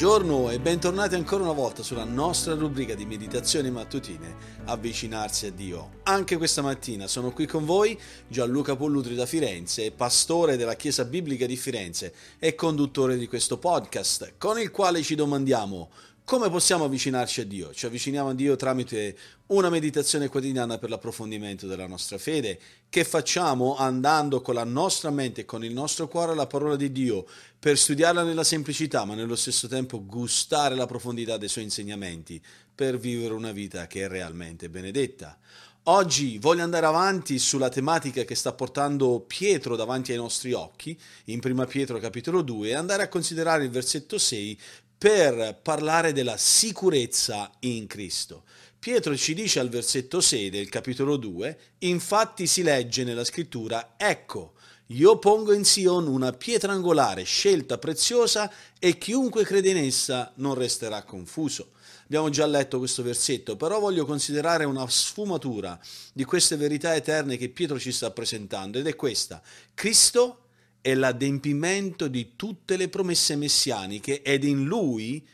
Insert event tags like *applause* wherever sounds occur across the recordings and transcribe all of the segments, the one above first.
Buongiorno e bentornati ancora una volta sulla nostra rubrica di meditazioni mattutine Avvicinarsi a Dio. Anche questa mattina sono qui con voi Gianluca Pollutri da Firenze, pastore della Chiesa Biblica di Firenze e conduttore di questo podcast con il quale ci domandiamo come possiamo avvicinarci a Dio? Ci avviciniamo a Dio tramite una meditazione quotidiana per l'approfondimento della nostra fede, che facciamo andando con la nostra mente e con il nostro cuore alla parola di Dio, per studiarla nella semplicità, ma nello stesso tempo gustare la profondità dei suoi insegnamenti, per vivere una vita che è realmente benedetta. Oggi voglio andare avanti sulla tematica che sta portando Pietro davanti ai nostri occhi, in 1 Pietro capitolo 2, e andare a considerare il versetto 6 per parlare della sicurezza in Cristo. Pietro ci dice al versetto 6 del capitolo 2, infatti si legge nella scrittura, ecco, io pongo in Sion una pietra angolare, scelta preziosa, e chiunque crede in essa non resterà confuso. Abbiamo già letto questo versetto, però voglio considerare una sfumatura di queste verità eterne che Pietro ci sta presentando, ed è questa. Cristo è l'adempimento di tutte le promesse messianiche ed in lui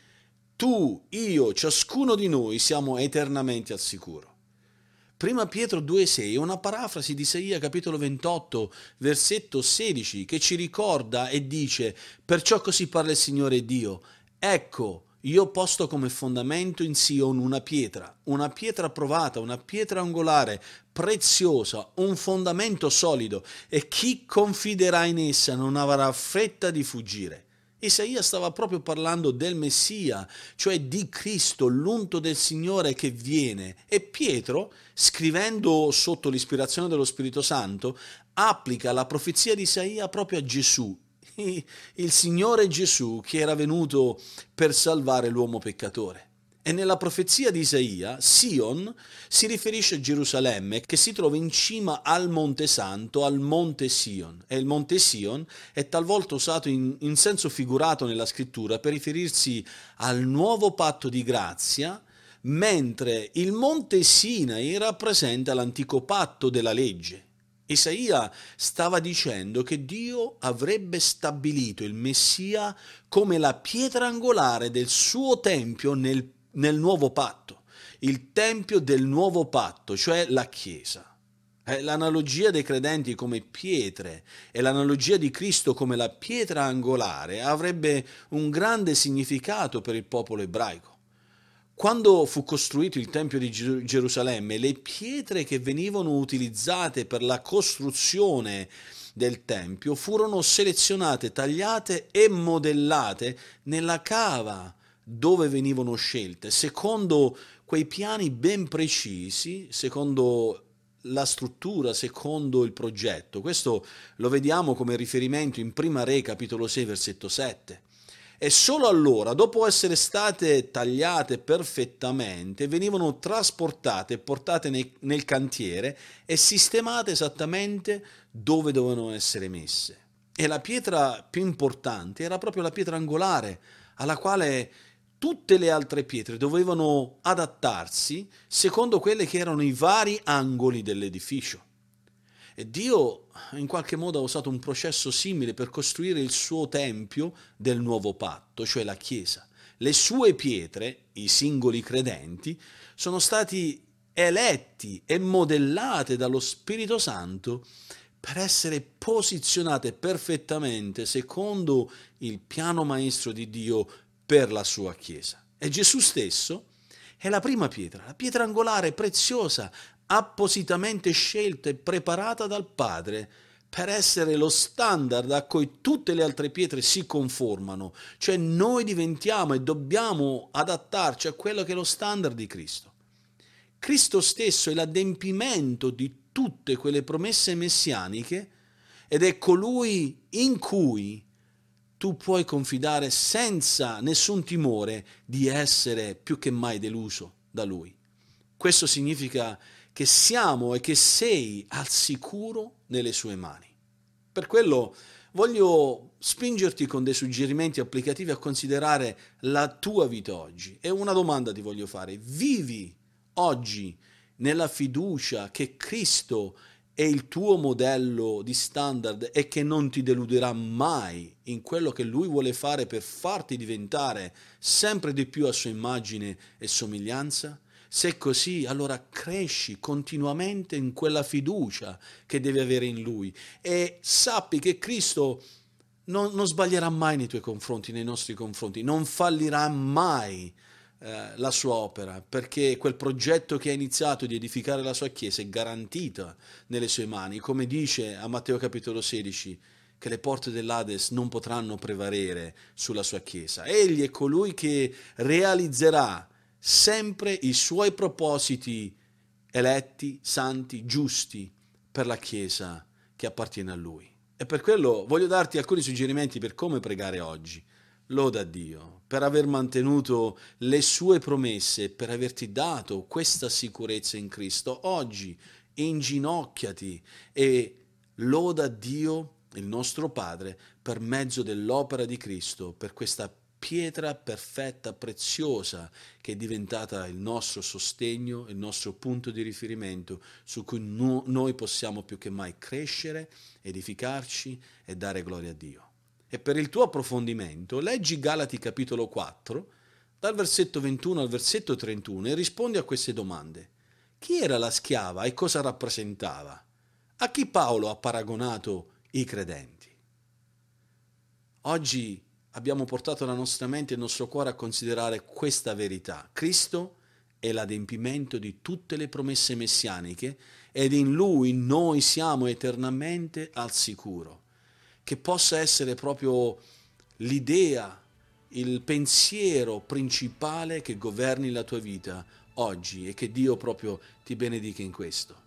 tu, io, ciascuno di noi siamo eternamente al sicuro. Prima Pietro 2,6 è una parafrasi di Isaia capitolo 28, versetto 16, che ci ricorda e dice: Perciò così parla il Signore Dio. Ecco, io posto come fondamento in Sion una pietra, una pietra provata, una pietra angolare, preziosa, un fondamento solido, e chi confiderà in essa non avrà fretta di fuggire. Isaia stava proprio parlando del Messia, cioè di Cristo, l'unto del Signore che viene. E Pietro, scrivendo sotto l'ispirazione dello Spirito Santo, applica la profezia di Isaia proprio a Gesù, *laughs* il Signore Gesù che era venuto per salvare l'uomo peccatore. E nella profezia di Isaia, Sion si riferisce a Gerusalemme che si trova in cima al Monte Santo, al Monte Sion. E il Monte Sion è talvolta usato in, in senso figurato nella scrittura per riferirsi al nuovo patto di grazia, mentre il Monte Sinai rappresenta l'antico patto della legge. Isaia stava dicendo che Dio avrebbe stabilito il Messia come la pietra angolare del suo tempio nel, nel nuovo patto, il tempio del nuovo patto, cioè la Chiesa. L'analogia dei credenti come pietre e l'analogia di Cristo come la pietra angolare avrebbe un grande significato per il popolo ebraico. Quando fu costruito il Tempio di Gerusalemme, le pietre che venivano utilizzate per la costruzione del Tempio furono selezionate, tagliate e modellate nella cava dove venivano scelte, secondo quei piani ben precisi, secondo la struttura, secondo il progetto. Questo lo vediamo come riferimento in Prima Re, capitolo 6, versetto 7 e solo allora, dopo essere state tagliate perfettamente, venivano trasportate e portate nei, nel cantiere e sistemate esattamente dove dovevano essere messe. E la pietra più importante era proprio la pietra angolare, alla quale tutte le altre pietre dovevano adattarsi secondo quelle che erano i vari angoli dell'edificio. E Dio in qualche modo ha usato un processo simile per costruire il suo tempio del nuovo patto, cioè la Chiesa. Le sue pietre, i singoli credenti, sono stati eletti e modellate dallo Spirito Santo per essere posizionate perfettamente secondo il piano maestro di Dio per la sua Chiesa. E Gesù stesso è la prima pietra, la pietra angolare preziosa, appositamente scelta e preparata dal Padre per essere lo standard a cui tutte le altre pietre si conformano, cioè noi diventiamo e dobbiamo adattarci a quello che è lo standard di Cristo. Cristo stesso è l'adempimento di tutte quelle promesse messianiche ed è colui in cui tu puoi confidare senza nessun timore di essere più che mai deluso da Lui. Questo significa che siamo e che sei al sicuro nelle sue mani. Per quello voglio spingerti con dei suggerimenti applicativi a considerare la tua vita oggi. E una domanda ti voglio fare. Vivi oggi nella fiducia che Cristo è il tuo modello di standard e che non ti deluderà mai in quello che lui vuole fare per farti diventare sempre di più a sua immagine e somiglianza? Se è così, allora cresci continuamente in quella fiducia che devi avere in lui e sappi che Cristo non, non sbaglierà mai nei tuoi confronti, nei nostri confronti, non fallirà mai eh, la sua opera, perché quel progetto che ha iniziato di edificare la sua Chiesa è garantito nelle sue mani, come dice a Matteo capitolo 16, che le porte dell'Ades non potranno prevalere sulla sua Chiesa. Egli è colui che realizzerà sempre i suoi propositi eletti, santi, giusti per la Chiesa che appartiene a Lui. E per quello voglio darti alcuni suggerimenti per come pregare oggi. Loda Dio per aver mantenuto le sue promesse, per averti dato questa sicurezza in Cristo. Oggi inginocchiati e loda Dio, il nostro Padre, per mezzo dell'opera di Cristo, per questa pietra perfetta, preziosa, che è diventata il nostro sostegno, il nostro punto di riferimento su cui no, noi possiamo più che mai crescere, edificarci e dare gloria a Dio. E per il tuo approfondimento, leggi Galati capitolo 4, dal versetto 21 al versetto 31 e rispondi a queste domande. Chi era la schiava e cosa rappresentava? A chi Paolo ha paragonato i credenti? Oggi abbiamo portato la nostra mente e il nostro cuore a considerare questa verità. Cristo è l'adempimento di tutte le promesse messianiche ed in Lui noi siamo eternamente al sicuro che possa essere proprio l'idea, il pensiero principale che governi la tua vita oggi e che Dio proprio ti benedica in questo.